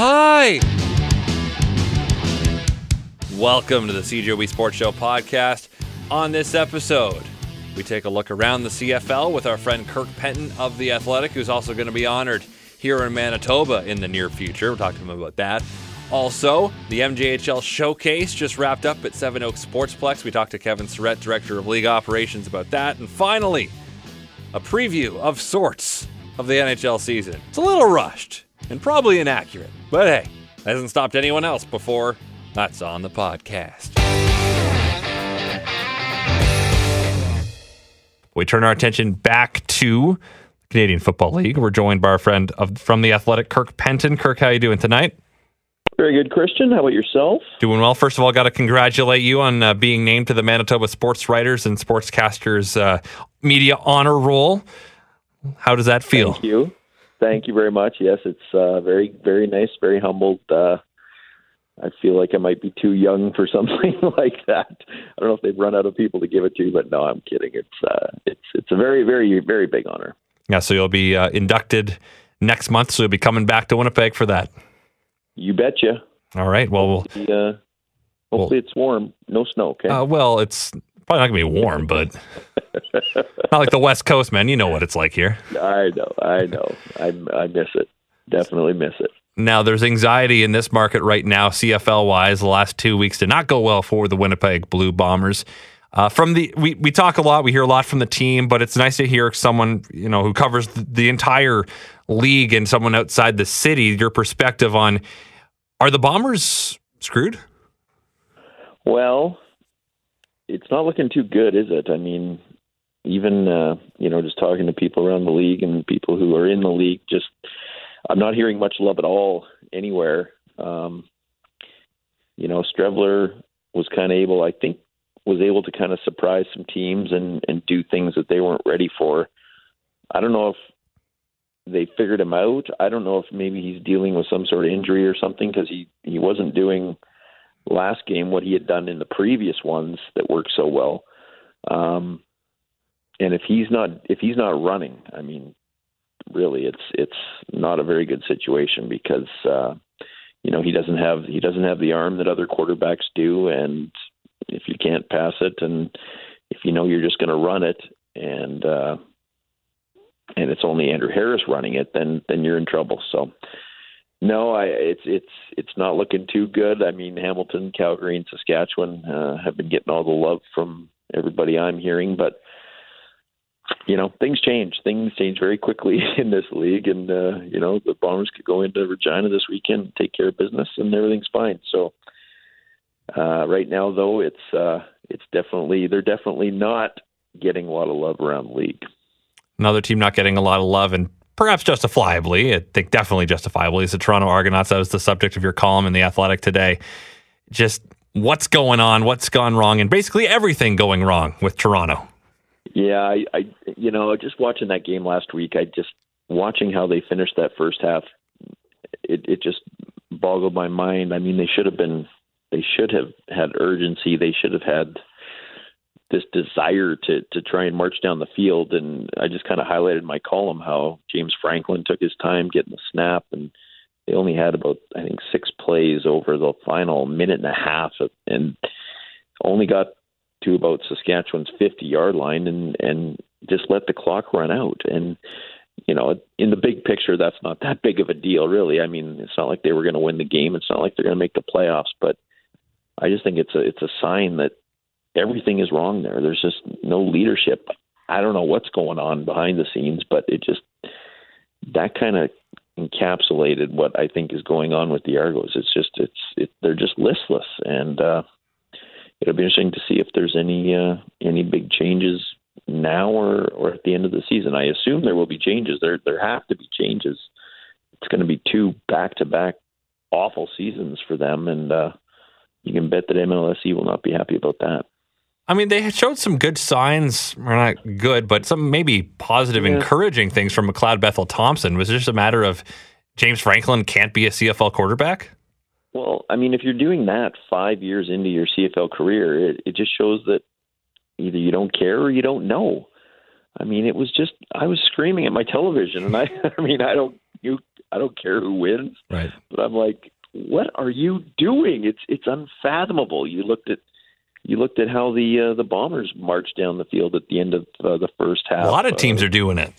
Hi. Welcome to the CJOB Sports Show podcast. On this episode, we take a look around the CFL with our friend Kirk Penton of The Athletic, who's also going to be honored here in Manitoba in the near future. We'll talk to him about that. Also, the MJHL Showcase just wrapped up at Seven Oaks Sportsplex. We talked to Kevin Saurette, Director of League Operations, about that. And finally, a preview of sorts of the NHL season. It's a little rushed and probably inaccurate, but hey, hasn't stopped anyone else before. That's on the podcast. We turn our attention back to the Canadian Football League. We're joined by our friend of, from the Athletic, Kirk Penton. Kirk, how you doing tonight? Very good, Christian. How about yourself? Doing well. First of all, got to congratulate you on uh, being named to the Manitoba Sports Writers and Sportscasters uh, Media Honor Roll. How does that feel? Thank you. Thank you very much. Yes, it's uh, very, very nice, very humbled. Uh, I feel like I might be too young for something like that. I don't know if they've run out of people to give it to, but no, I'm kidding. It's uh, it's it's a very, very, very big honor. Yeah, so you'll be uh, inducted next month, so you'll be coming back to Winnipeg for that. You betcha. All right. Well, we'll The, uh, hopefully it's warm, no snow. Okay. uh, well, it's probably not gonna be warm, but not like the West Coast, man. You know what it's like here. I know, I know. I I miss it. Definitely miss it. Now, there's anxiety in this market right now, CFL wise. The last two weeks did not go well for the Winnipeg Blue Bombers. Uh, from the we, we talk a lot, we hear a lot from the team, but it's nice to hear someone you know who covers the, the entire league and someone outside the city. Your perspective on are the Bombers screwed? Well, it's not looking too good, is it? I mean, even uh, you know, just talking to people around the league and people who are in the league, just I'm not hearing much love at all anywhere. Um, you know, Streveler was kind of able, I think, was able to kind of surprise some teams and and do things that they weren't ready for. I don't know if they figured him out. I don't know if maybe he's dealing with some sort of injury or something because he he wasn't doing last game what he had done in the previous ones that worked so well. Um, and if he's not if he's not running, I mean, really, it's it's not a very good situation because uh, you know he doesn't have he doesn't have the arm that other quarterbacks do, and if you can't pass it, and if you know you're just going to run it, and uh, and it's only Andrew Harris running it, then then you're in trouble. So. No, I it's it's it's not looking too good. I mean, Hamilton, Calgary, and Saskatchewan uh, have been getting all the love from everybody I'm hearing, but you know, things change. Things change very quickly in this league, and uh, you know, the Bombers could go into Regina this weekend, take care of business, and everything's fine. So, uh, right now, though, it's uh, it's definitely they're definitely not getting a lot of love around the league. Another team not getting a lot of love, and perhaps justifiably, I think definitely justifiably, is the Toronto Argonauts. That was the subject of your column in The Athletic today. Just what's going on, what's gone wrong, and basically everything going wrong with Toronto. Yeah, I, I you know, just watching that game last week, I just watching how they finished that first half, it it just boggled my mind. I mean, they should have been they should have had urgency. They should have had this desire to to try and march down the field. And I just kind of highlighted in my column how James Franklin took his time getting the snap and they only had about I think six plays over the final minute and a half and only got to about Saskatchewan's 50 yard line and and just let the clock run out. And you know in the big picture that's not that big of a deal really. I mean it's not like they were going to win the game. It's not like they're going to make the playoffs but I just think it's a it's a sign that everything is wrong there. There's just no leadership. I don't know what's going on behind the scenes, but it just that kind of encapsulated what I think is going on with the Argos. It's just it's it, they're just listless, and uh, it'll be interesting to see if there's any uh, any big changes now or or at the end of the season. I assume there will be changes. There there have to be changes. It's going to be two back to back awful seasons for them, and uh, you can bet that MLSE will not be happy about that. I mean, they showed some good signs, or not good, but some maybe positive, Yeah. encouraging things from McLeod Bethel Thompson. Was it just a matter of James Franklin can't be a CFL quarterback? Well, I mean, if you're doing that five years into your CFL career, it, it just shows that either you don't care or you don't know. I mean, it was just I was screaming at my television, and I, I mean, I don't you, I don't care who wins. Right. But I'm like, what are you doing? It's it's unfathomable. You looked at you looked at how the uh, the Bombers marched down the field at the end of uh, the first half. A lot of teams uh, are doing it.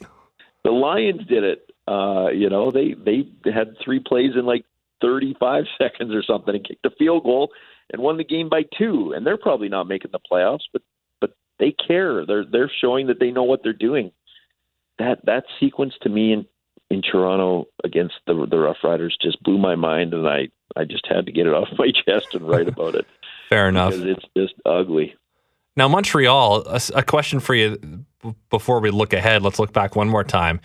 The Lions did it. Uh, you know, they they had three plays in like 35 seconds or something and kicked a field goal and won the game by two. And they're probably not making the playoffs, but but they care. They're they're showing that they know what they're doing. That that sequence to me in in Toronto against the the Rough Riders just blew my mind, and I I just had to get it off my chest and write about it. Fair enough. It's just ugly. Now, Montreal, a, a, question for you before we look ahead. Let's look back one more time.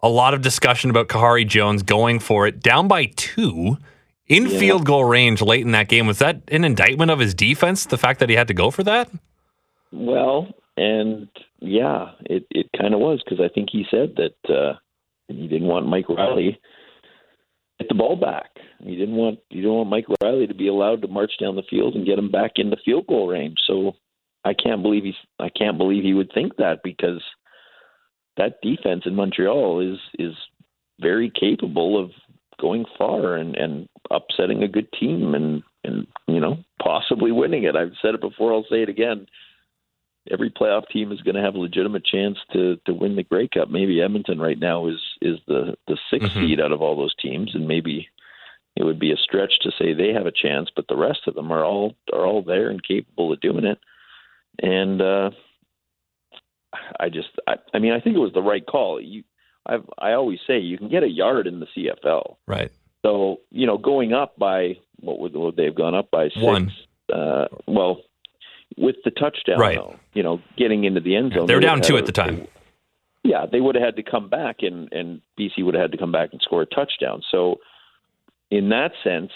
A lot of discussion about Khari Jones going for it, down by two in yeah. field goal range late in that game. Was that an indictment of his defense, the fact that he had to go for that? Well, and yeah, it, it kind of was because I think he said that uh, he didn't want Mike Reilly get the ball back. He didn't want you didn't want Mike Reilly to be allowed to march down the field and get him back into field goal range. So I can't believe he's I can't believe he would think that because that defense in Montreal is is very capable of going far and and upsetting a good team and and you know possibly winning it. I've said it before. I'll say it again. Every playoff team is going to have a legitimate chance to to win the Grey Cup. Maybe Edmonton right now is is the the 6th mm-hmm. seed out of all those teams, and maybe it would be a stretch to say they have a chance, but the rest of them are all are all there and capable of doing it. And uh, I just, I, I mean, I think it was the right call. You, I've, I always say you can get a yard in the CFL, right? So you know, going up by what would, would they have gone up by six? One. Uh, well, with the touchdown, right? Though, you know, getting into the end zone, they were down two at the time. Yeah, they would have had to come back, and and BC would have had to come back and score a touchdown. So in that sense,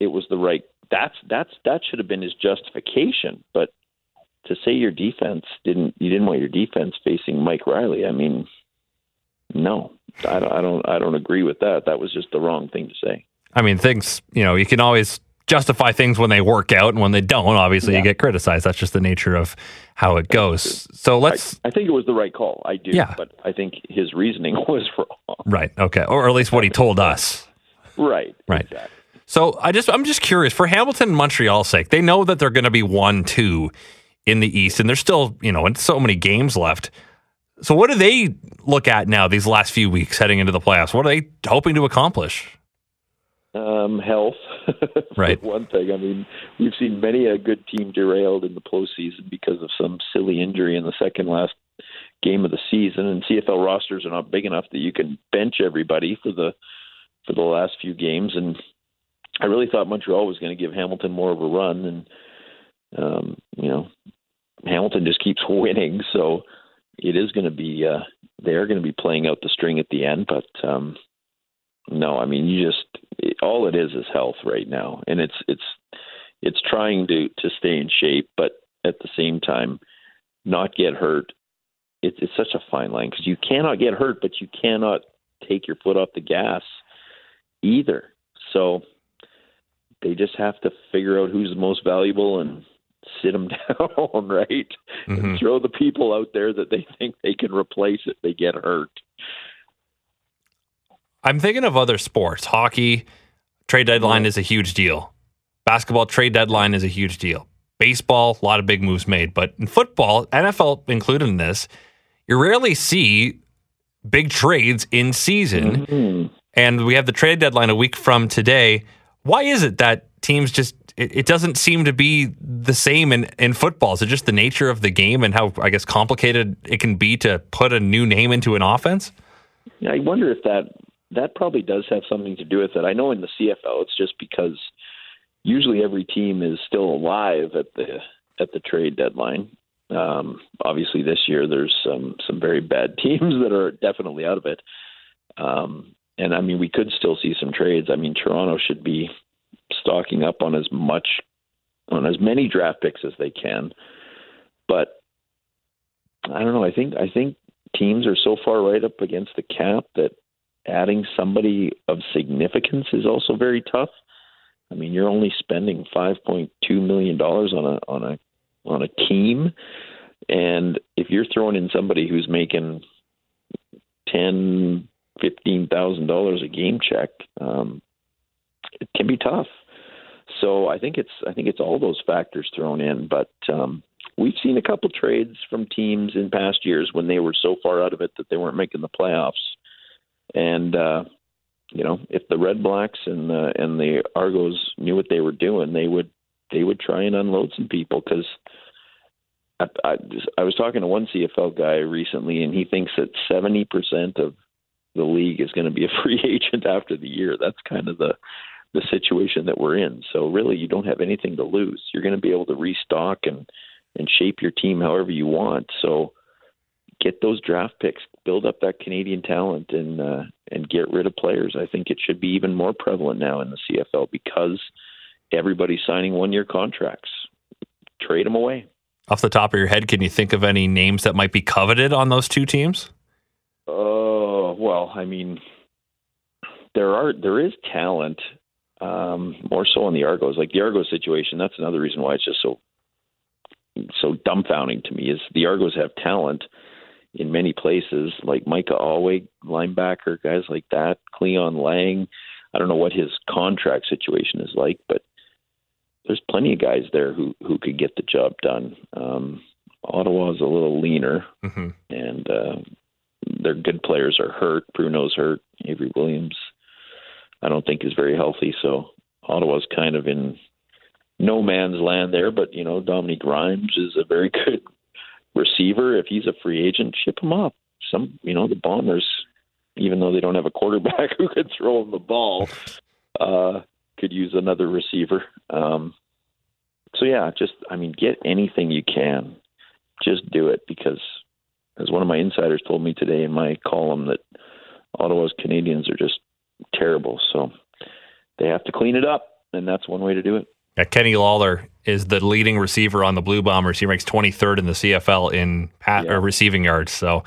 it was the right. That's that's that should have been his justification. But to say your defense didn't you didn't want your defense facing Mike Reilly. I mean, no, I don't I don't I don't agree with that. That was just the wrong thing to say. I mean, things you know you can always justify things when they work out and when they don't obviously yeah. you get criticized that's just the nature of how it goes so let's I, I, think it was the right call i do yeah. but i think his reasoning was wrong right okay or at least what he told us Right. Right. Exactly. So I just I'm just curious for Hamilton and Montreal's sake. They know that they're going to be one two in the East, and there's still you know so many games left. So what do they look at now these last few weeks heading into the playoffs? What are they hoping to accomplish? Um, health, right? one thing. I mean, we've seen many a good team derailed in the postseason because of some silly injury in the second last game of the season. And CFL rosters are not big enough that you can bench everybody for the for the last few games, and I really thought Montreal was going to give Hamilton more of a run, and um, you know, Hamilton just keeps winning, so it is going to be uh, they are going to be playing out the string at the end, but um, no, I mean you just it, all it is is health right now, and it's it's it's trying to to stay in shape, but at the same time not get hurt. It's it's such a fine line because you cannot get hurt, but you cannot take your foot off the gas either. So they just have to figure out who's the most valuable and sit them down, right? Mm-hmm. And throw the people out there that they think they can replace if they get hurt. I'm thinking of other sports. Hockey, trade deadline yeah. is a huge deal. Basketball, trade deadline is a huge deal. Baseball, a lot of big moves made. But in football, NFL included in this, you rarely see big trades in season. Mm-hmm and we have the trade deadline a week from today. Why is it that teams just it, it, doesn't seem to be the same in, in football? Is it just the nature of the game and how I guess complicated it can be to put a new name into an offense? Yeah, I wonder if that that probably does have something to do with it. I know in the CFL it's just because usually every team is still alive at the at the trade deadline. Um, obviously, this year there's some some very bad teams that are definitely out of it. Um, and I mean, we could still see some trades. I mean, Toronto should be stocking up on as much, on as many draft picks as they can. But I don't know. I think I think teams are so far right up against the cap that adding somebody of significance is also very tough. I mean, you're only spending five point two million dollars on a on a on a team, and if you're throwing in somebody who's making ten fifteen thousand dollars a game check, um, it can be tough. So I think it's I think it's all those factors thrown in. But um, we've seen a couple trades from teams in past years when they were so far out of it that they weren't making the playoffs, and uh, you know if the Red Blacks and the and the Argos knew what they were doing, they would they would try and unload some people because. I, I, I was talking to one CFL guy recently, and he thinks that seventy percent of the league is going to be a free agent after the year. That's kind of the the situation that we're in. So really, you don't have anything to lose. You're going to be able to restock and and shape your team however you want. So get those draft picks, build up that Canadian talent, and uh, and get rid of players. I think it should be even more prevalent now in the CFL because everybody's signing one year contracts. Trade them away. Off the top of your head, can you think of any names that might be coveted on those two teams? Oh well, I mean, there are there is talent um, more so on the Argos. Like the Argos situation, that's another reason why it's just so so dumbfounding to me. Is the Argos have talent in many places, like Micah Awe, linebacker, guys like that, Cleon Lang. I don't know what his contract situation is like, but there's plenty of guys there who who could get the job done. Um, Ottawa is a little leaner, mm-hmm. and uh, their good players are hurt. Bruno's hurt. Avery Williams I don't think is very healthy. So Ottawa's kind of in no man's land there. But you know, Dominique Rhymes is a very good receiver. If he's a free agent, ship him off. Some, you know, the Bombers, even though they don't have a quarterback who could throw him the ball, uh, could use another receiver. Um, so yeah, just I mean, get anything you can. Just do it because, as one of my insiders told me today in my column, that Ottawa's Canadians are just terrible. So they have to clean it up, and that's one way to do it. Yeah, Kenny Lawler is the leading receiver on the Blue Bombers. He ranks 23rd in the CFL in pat, yeah. receiving yards. So,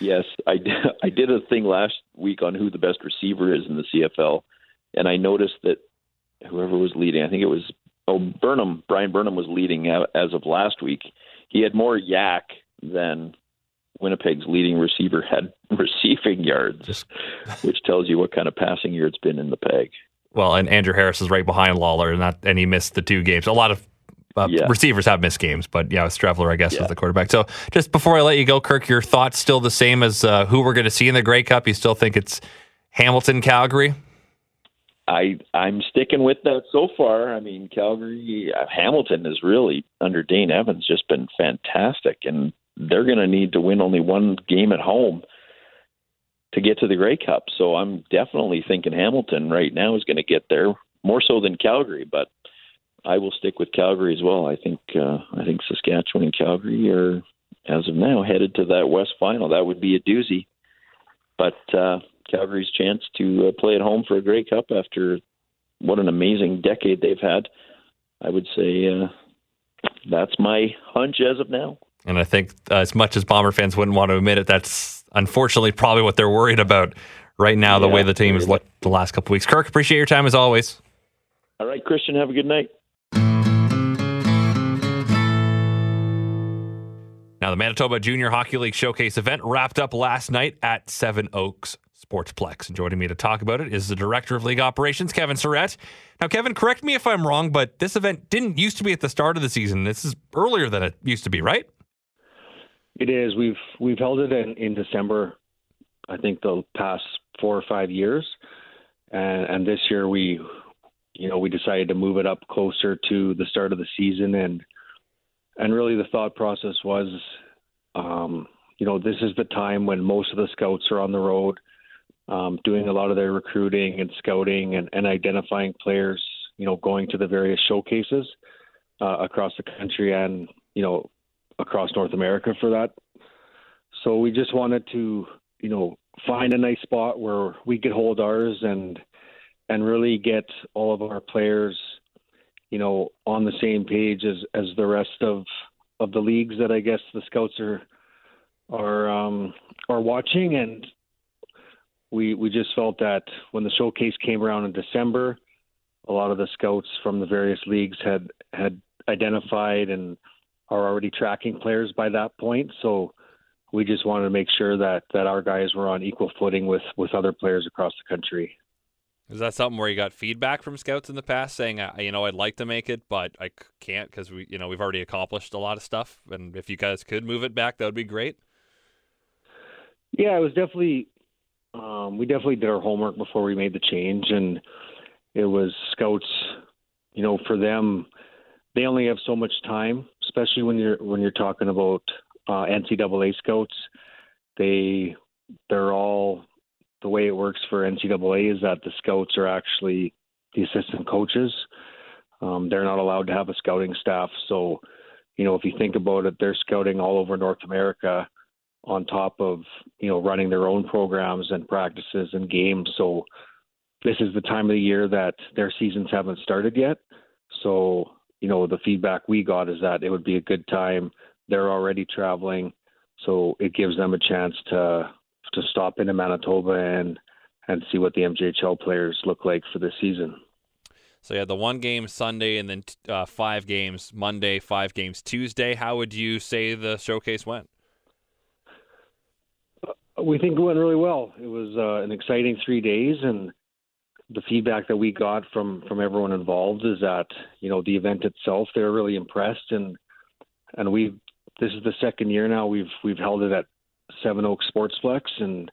yes, I did, I did a thing last week on who the best receiver is in the CFL, and I noticed that whoever was leading, I think it was oh Burnham, Bryan Burnham was leading as of last week. He had more YAC than Winnipeg's leading receiver had receiving yards, which tells you what kind of passing year it's been in the peg. Well, and Andrew Harris is right behind Lawler, and that, and he missed the two games. A lot of uh, yeah. receivers have missed games, but yeah, Streveler, I guess, yeah. was the quarterback. So, just before I let you go, Kirk, your thoughts still the same as uh, who we're going to see in the Grey Cup? You still think it's Hamilton, Calgary? I I'm sticking with that so far. I mean, Calgary, uh, Hamilton is really under Dane Evans just been fantastic, and they're going to need to win only one game at home to get to the Grey Cup. So I'm definitely thinking Hamilton right now is going to get there more so than Calgary, but I will stick with Calgary as well. I think uh, I think Saskatchewan and Calgary are as of now headed to that West Final. That would be a doozy, but uh, Calgary's chance to uh, play at home for a Grey Cup after what an amazing decade they've had. I would say uh, that's my hunch as of now. And I think uh, as much as Bomber fans wouldn't want to admit it, that's unfortunately probably what they're worried about right now, the way the team has looked the last couple weeks. Kirk, appreciate your time as always. All right, Christian, have a good night. Now, the Manitoba Junior Hockey League Showcase event wrapped up last night at Seven Oaks Sportsplex. And joining me to talk about it is the Director of League Operations, Kevin Saurette. Now, Kevin, correct me if I'm wrong, but this event didn't used to be at the start of the season. This is earlier than it used to be, right? It is. We've we've held it in, in December. I think the past four or five years, and and this year we, you know, we decided to move it up closer to the start of the season, and and really the thought process was, um, you know, this is the time when most of the scouts are on the road, um, doing a lot of their recruiting and scouting and, and identifying players, you know, going to the various showcases uh, across the country and you know across North America for that. So we just wanted to, you know, find a nice spot where we could hold ours and and really get all of our players, you know, on the same page as as the rest of of the leagues that I guess the scouts are are um, are watching and we we just felt that when the showcase came around in December, a lot of the scouts from the various leagues had had identified and are already tracking players by that point. So we just wanted to make sure that that our guys were on equal footing with with other players across the country. Is that something where you got feedback from scouts in the past saying, you know, I'd like to make it, but I can't because we, you know, we've already accomplished a lot of stuff, and if you guys could move it back, that would be great. Yeah, it was definitely. Um, we definitely did our homework before we made the change, and it was scouts. You know, for them, they only have so much time, especially when you're when you're talking about uh, NCAA scouts. They they're all the way it works for NCAA is that the scouts are actually the assistant coaches. Um, they're not allowed to have a scouting staff. So, you know, if you think about it, they're scouting all over North America on top of, you know, running their own programs and practices and games. So, this is the time of the year that their seasons haven't started yet. So, you know, the feedback we got is that it would be a good time. They're already traveling. So it gives them a chance to to stop into Manitoba and and see what the MJHL players look like for this season. So yeah, the one game Sunday and then uh, five games Monday, five games Tuesday. How would you say the showcase went? Uh, we think it went really well. It was uh, an exciting three days, and the feedback that we got from from everyone involved is that you know the event itself they're really impressed, and and we this is the second year now we've we've held it at Seven Oaks Sportsplex, and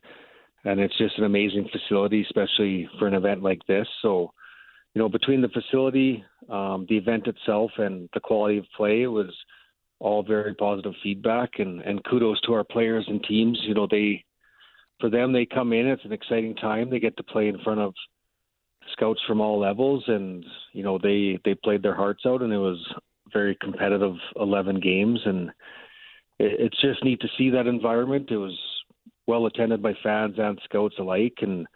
and it's just an amazing facility, especially for an event like this. So, you know, between the facility, um, the event itself, and the quality of play, it was all very positive feedback. And and kudos to our players and teams. You know, they for them they come in. It's an exciting time. They get to play in front of scouts from all levels, and you know they they played their hearts out, and it was very competitive 11 games and it's just neat to see that environment. It was well attended by fans and scouts alike, and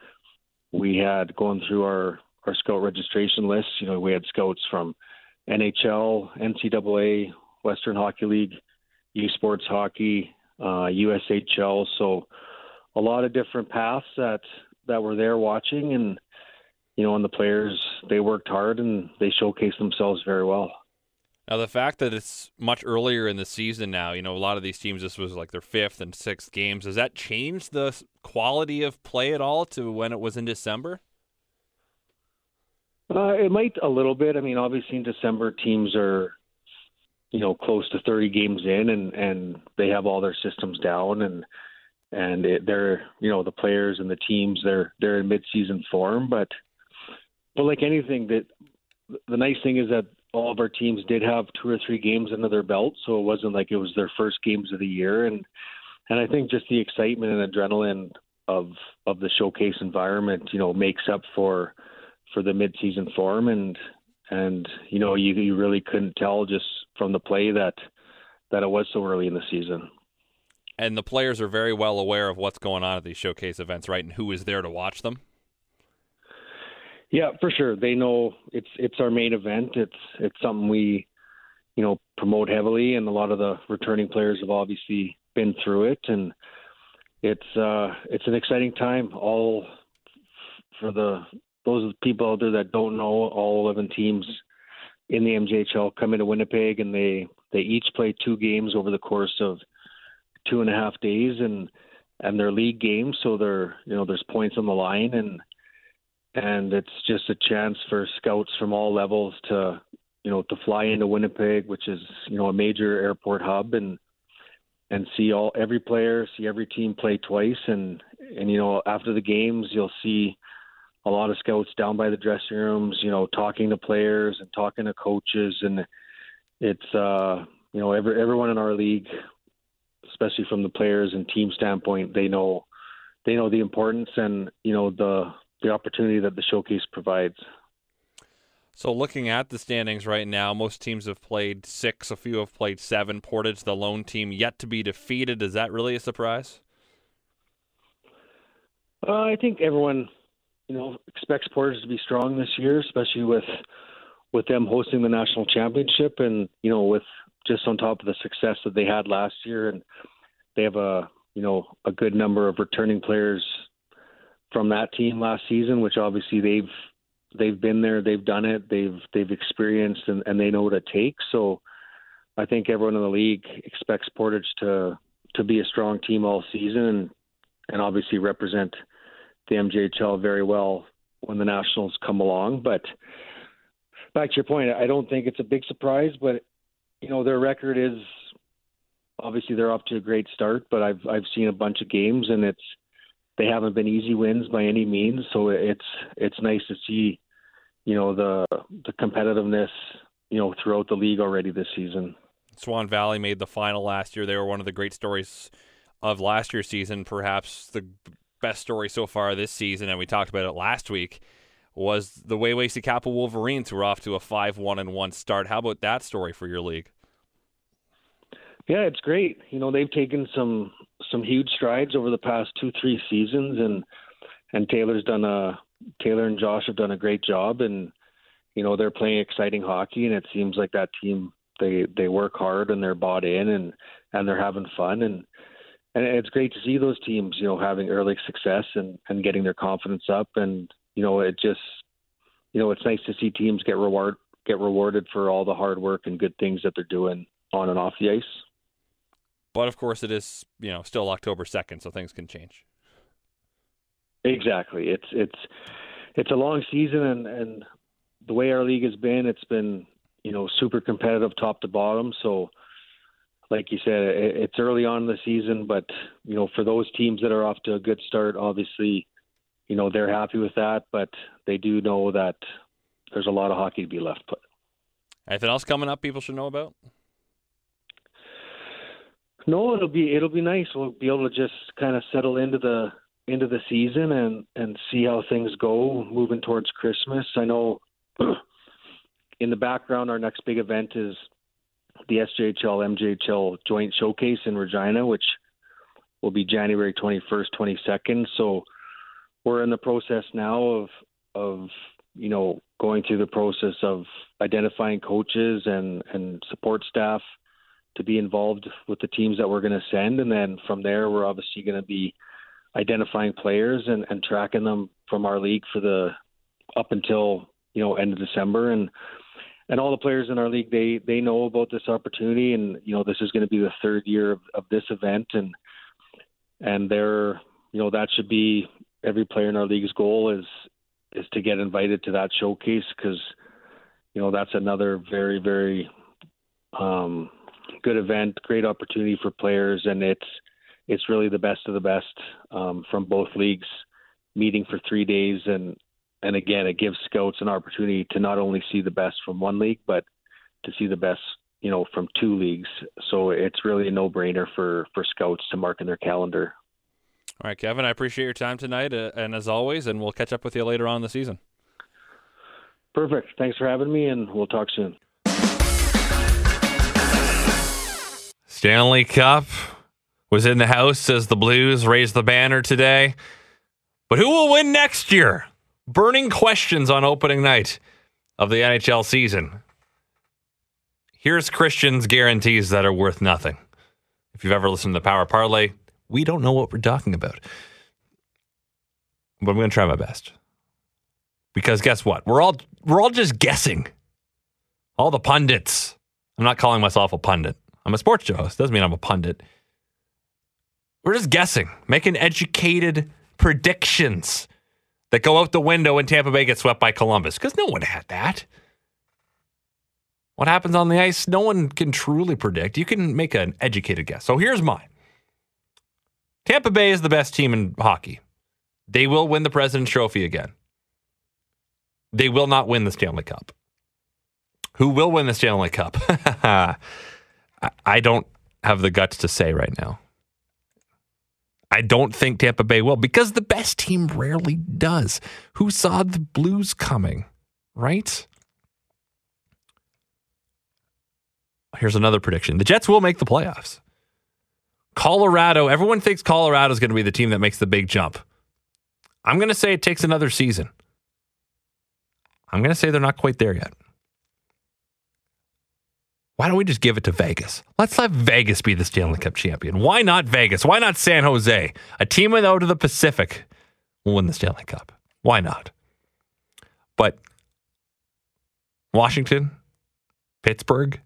we had going through our our scout registration list. You know, we had scouts from NHL, NCAA, Western Hockey League, U Sports Hockey, uh, USHL. So a lot of different paths that that were there watching, and you know, and the players they worked hard and they showcased themselves very well. Now, the fact that it's much earlier in the season now, you know, a lot of these teams, this was like their fifth and sixth games. Does that change the quality of play at all to when it was in December? Uh, it might a little bit. I mean, obviously in December, teams are, you know, close to 30 games in, and and they have all their systems down, and and it, they're, you know, the players and the teams, they're they're in mid-season form, but but like anything, that the nice thing is that all of our teams did have two or three games under their belt, so it wasn't like it was their first games of the year. And and I think just the excitement and adrenaline of of the showcase environment, you know, makes up for for the midseason form. And and you know, you you really couldn't tell just from the play that that it was so early in the season. And the players are very well aware of what's going on at these showcase events, right? And who is there to watch them. Yeah, for sure. They know it's it's our main event. It's it's something we, you know, promote heavily, and a lot of the returning players have obviously been through it, and it's uh it's an exciting time. All for the those people out there that don't know, all eleven teams in the MJHL come into Winnipeg, and they they each play two games over the course of two and a half days, and and they're league games, so they're you know there's points on the line, and and it's just a chance for scouts from all levels to you know to fly into Winnipeg, which is you know a major airport hub, and and see all every player, see every team play twice, and and you know after the games you'll see a lot of scouts down by the dressing rooms, you know, talking to players and talking to coaches, and it's uh you know every everyone in our league, especially from the players and team standpoint, they know they know the importance. And you know the the opportunity that the showcase provides. So, looking at the standings right now, most teams have played six. A few have played seven. Portage, the lone team, yet to be defeated. Is that really a surprise? Uh, I think everyone, you know, expects Portage to be strong this year, especially with with them hosting the national championship, and you know, with just on top of the success that they had last year, and they have a you know a good number of returning players from that team last season, which obviously they've they've been there, they've done it, they've they've experienced, and, and they know what it takes. So I think everyone in the league expects Portage to to be a strong team all season and, and obviously represent the MJHL very well when the Nationals come along. But back to your point, I don't think it's a big surprise, but you know their record is obviously they're off to a great start. But I've I've seen a bunch of games and it's they haven't been easy wins by any means. So it's it's nice to see you know the the competitiveness you know throughout the league already this season. Swan Valley made the final last year. They were one of the great stories of last year's season, perhaps the best story so far this season, and we talked about it last week, was the way Waywayseecappo Wolverines who were off to a 5 1 and 1 start. How about that story for your league? Yeah, it's great. You know, they've taken some some huge strides over the past two, three seasons and and Taylor's done a Taylor and Josh have done a great job and you know, they're playing exciting hockey and it seems like that team they they work hard and they're bought in and and they're having fun and and it's great to see those teams, you know, having early success and and getting their confidence up, and you know, it just, you know, it's nice to see teams get reward get rewarded for all the hard work and good things that they're doing on and off the ice. But of course, it is you know still October second, so things can change. Exactly. It's it's it's a long season, and and the way our league has been, it's been you know super competitive top to bottom. So like you said, it's early on in the season, but you know, for those teams that are off to a good start, obviously, you know, they're happy with that, but they do know that there's a lot of hockey to be left put. Anything else coming up people should know about? No, it'll be it'll be nice. We'll be able to just kind of settle into the into the season and and see how things go moving towards Christmas. I know in the background our next big event is the SJHL MJHL joint showcase in Regina, which will be January 21st, 22nd. So we're in the process now of of you know going through the process of identifying coaches and and support staff to be involved with the teams that we're going to send, and then from there we're obviously going to be identifying players and, and tracking them from our league for the up until you know end of December. And and all the players in our league they they know about this opportunity and you know this is going to be the third year of, of this event and and they're you know that should be every player in our league's goal is is to get invited to that showcase because you know that's another very very um, good event great opportunity for players and it's it's really the best of the best um, from both leagues meeting for three days and and again, it gives scouts an opportunity to not only see the best from one league, but to see the best, you know, from two leagues. So it's really a no-brainer for for scouts to mark in their calendar. All right, Kevin, I appreciate your time tonight, uh, and as always, and we'll catch up with you later on in the season. Perfect. Thanks for having me, and we'll talk soon. Stanley Cup was in the house as the Blues raised the banner today. But who will win next year? burning questions on opening night of the NHL season. Here's Christian's guarantees that are worth nothing. If you've ever listened to the Power Parlay, we don't know what we're talking about. But I'm going to try my best. Because guess what? We're all we're all just guessing. All the pundits. I'm not calling myself a pundit. I'm a sports show host. Doesn't mean I'm a pundit. We're just guessing, making educated predictions that go out the window when Tampa Bay gets swept by Columbus because no one had that. What happens on the ice, no one can truly predict. You can make an educated guess. So here's mine Tampa Bay is the best team in hockey. They will win the President's Trophy again. They will not win the Stanley Cup. Who will win the Stanley Cup? I don't have the guts to say right now. I don't think Tampa Bay will because the best team rarely does. Who saw the Blues coming, right? Here's another prediction the Jets will make the playoffs. Colorado, everyone thinks Colorado is going to be the team that makes the big jump. I'm going to say it takes another season. I'm going to say they're not quite there yet. Why don't we just give it to Vegas? Let's let Vegas be the Stanley Cup champion. Why not Vegas? Why not San Jose? A team out of the Pacific will win the Stanley Cup. Why not? But Washington, Pittsburgh,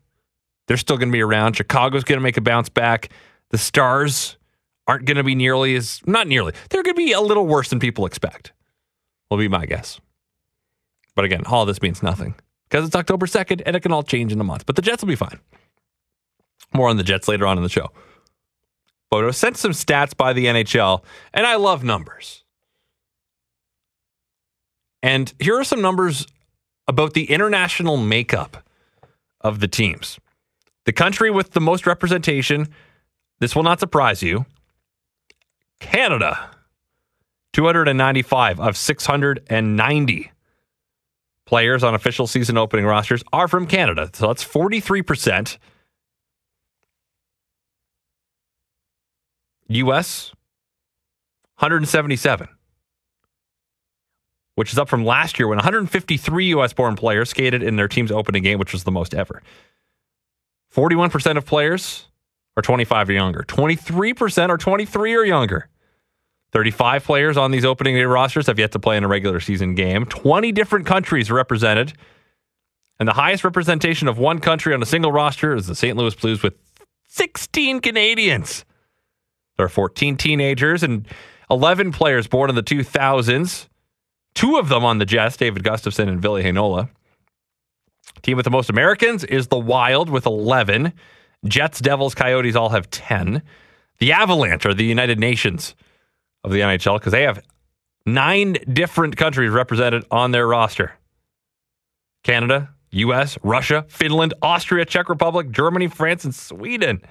they're still going to be around. Chicago's going to make a bounce back. the Stars aren't going to be nearly as, not nearly, they're going to be a little worse than people expect, will be my guess. But again, all this means nothing because it's October 2nd and it can all change in a month. But the Jets will be fine. More on the Jets later on in the show. But I was sent some stats by the NHL, and I love numbers. And here are some numbers about the international makeup of the teams. The country with the most representation, this will not surprise you Canada, 295 of 690 players on official season opening rosters are from Canada. So that's 43%. US, 177, which is up from last year when 153 US born players skated in their team's opening game, which was the most ever. 41% of players are 25 or younger, 23% are 23 or younger. 35 players on these opening day rosters have yet to play in a regular season game. 20 different countries represented. And the highest representation of one country on a single roster is the St. Louis Blues with 16 Canadians. There are 14 teenagers and 11 players born in the 2000s. Two of them on the Jets, David Gustafsson and Ville Heinola. Team with the most Americans is the Wild with 11. Jets, Devils, Coyotes all have 10. The Avalanche are the United Nations of the NHL because they have nine different countries represented on their roster Canada, US, Russia, Finland, Austria, Czech Republic, Germany, France, and Sweden.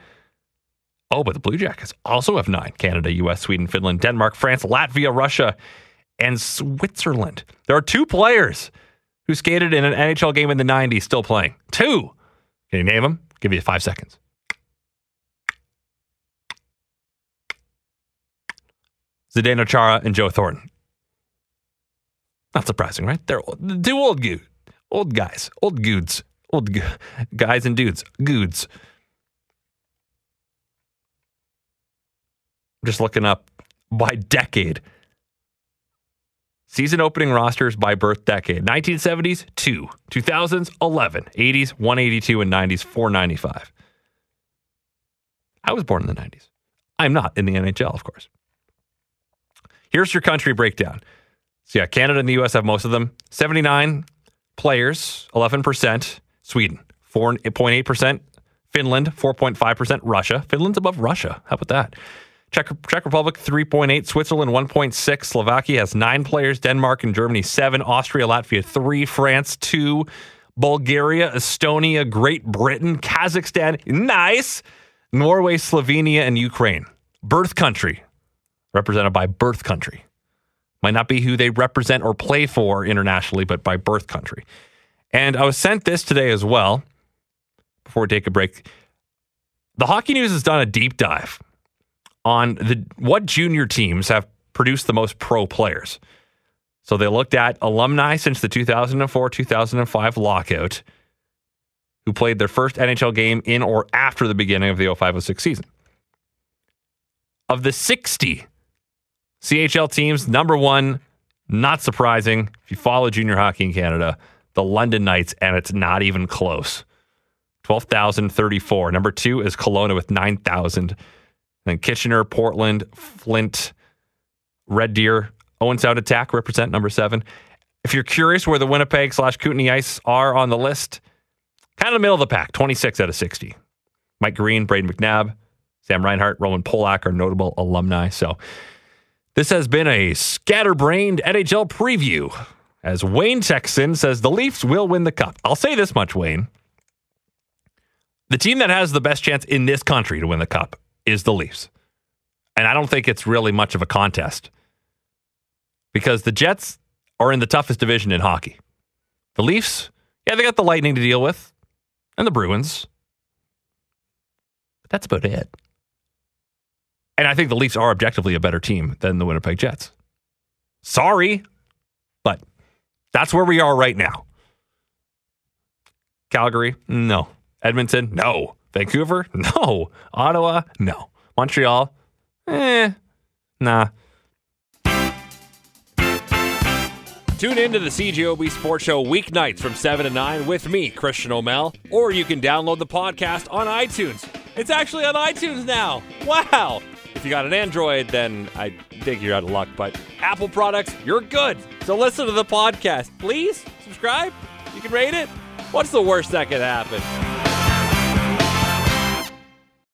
Oh, but the Blue Jackets also have nine Canada, US, Sweden, Finland, Denmark, France, Latvia, Russia, and Switzerland. There are two players who skated in an NHL game in the 90s still playing. Two. Can you name them? give you five seconds. Zdeno Chara and Joe Thornton. Not surprising, right? They're two old goo, old guys, old goods, old guys and dudes, goods. Just looking up by decade. Season opening rosters by birth decade. 1970s, 2. 2000s, 11. 80s, 182. And 90s, 495. I was born in the 90s. I'm not in the NHL, of course. Here's your country breakdown. So, yeah, Canada and the US have most of them. 79 players, 11%. Sweden, 4.8%. Finland, 4.5%. Russia. Finland's above Russia. How about that? Czech, Czech Republic, 3.8. Switzerland, 1.6. Slovakia has nine players. Denmark and Germany, seven. Austria, Latvia, three. France, two. Bulgaria, Estonia, Great Britain, Kazakhstan, nice. Norway, Slovenia, and Ukraine. Birth country, represented by birth country. Might not be who they represent or play for internationally, but by birth country. And I was sent this today as well before we take a break. The Hockey News has done a deep dive on the what junior teams have produced the most pro players. So they looked at alumni since the 2004 2005 lockout who played their first NHL game in or after the beginning of the 0506 season. Of the 60 CHL teams, number one, not surprising if you follow junior hockey in Canada, the London Knights, and it's not even close. 12,034. Number two is Kelowna with 9,000. Then Kitchener, Portland, Flint, Red Deer, Owen Sound Attack represent number seven. If you're curious where the Winnipeg slash Kootenay Ice are on the list, kind of the middle of the pack, 26 out of 60. Mike Green, Brayden McNabb, Sam Reinhart, Roman Polak are notable alumni. So this has been a scatterbrained NHL preview. As Wayne Texan says, the Leafs will win the cup. I'll say this much, Wayne. The team that has the best chance in this country to win the cup is the Leafs. And I don't think it's really much of a contest because the Jets are in the toughest division in hockey. The Leafs, yeah, they got the Lightning to deal with and the Bruins. But that's about it. And I think the Leafs are objectively a better team than the Winnipeg Jets. Sorry, but that's where we are right now. Calgary, no. Edmonton, no. Vancouver? No. Ottawa? No. Montreal? Eh, nah. Tune in to the CJOB Sports Show weeknights from 7 to 9 with me, Christian O'Mel, or you can download the podcast on iTunes. It's actually on iTunes now. Wow. If you got an Android, then I think you're out of luck. But Apple products, you're good. So listen to the podcast. Please subscribe. You can rate it. What's the worst that could happen?